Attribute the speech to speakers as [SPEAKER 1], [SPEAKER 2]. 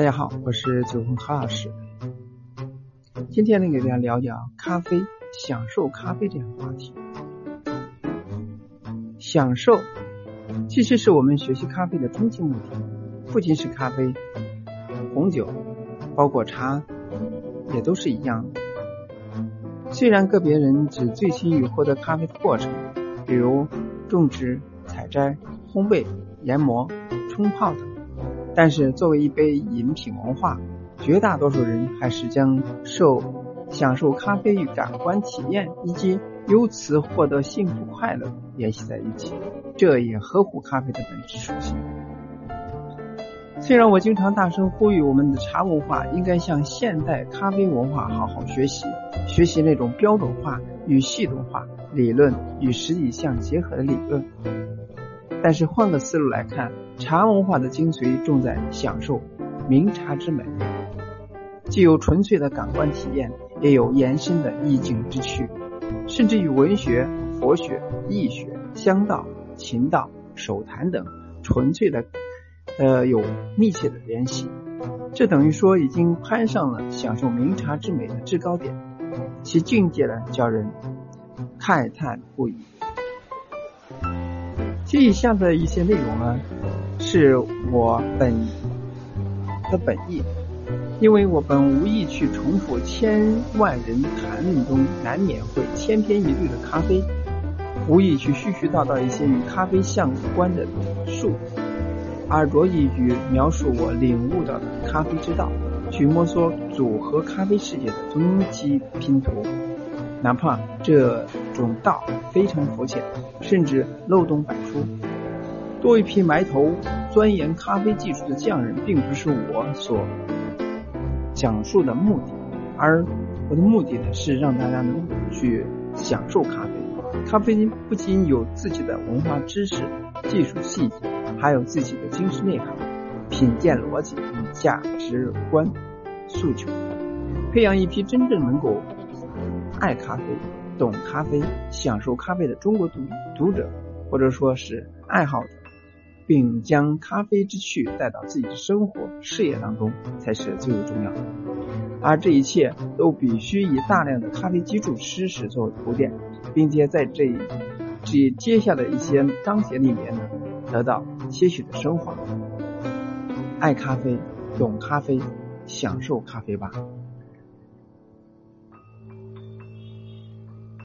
[SPEAKER 1] 大家好，我是九峰何老师。今天呢，给大家聊聊咖啡，享受咖啡这样的话题。享受其实是我们学习咖啡的终极目的，不仅是咖啡、红酒，包括茶，也都是一样的。虽然个别人只醉心于获得咖啡的过程，比如种植、采摘、烘焙、研磨、冲泡等。但是，作为一杯饮品文化，绝大多数人还是将受享受咖啡与感官体验以及由此获得幸福快乐联系在一起，这也合乎咖啡的本质属性。虽然我经常大声呼吁我们的茶文化应该向现代咖啡文化好好学习，学习那种标准化与系统化、理论与实际相结合的理论。但是换个思路来看，茶文化的精髓重在享受茗茶之美，既有纯粹的感官体验，也有延伸的意境之趣，甚至与文学、佛学、易学、香道、琴道、手谈等纯粹的呃有密切的联系。这等于说已经攀上了享受茗茶之美的制高点，其境界呢，叫人慨叹不已。这以下的一些内容呢，是我本的本意，因为我本无意去重复千万人谈论中难免会千篇一律的咖啡，无意去絮絮叨叨一些与咖啡相关的术，而着意于描述我领悟的咖啡之道，去摸索组合咖啡世界的终极拼图。哪怕这种道非常肤浅，甚至漏洞百出，多一批埋头钻研咖啡技术的匠人，并不是我所讲述的目的，而我的目的呢，是让大家能去享受咖啡。咖啡不仅有自己的文化知识、技术细节，还有自己的精神内涵、品鉴逻辑与价值观诉求，培养一批真正能够。爱咖啡、懂咖啡、享受咖啡的中国读读者，或者说是爱好者，并将咖啡之趣带到自己的生活、事业当中，才是最为重要的。而这一切都必须以大量的咖啡基础知识作为铺垫，并且在这一这接下来一些章节里面呢，得到些许的升华。爱咖啡，懂咖啡，享受咖啡吧。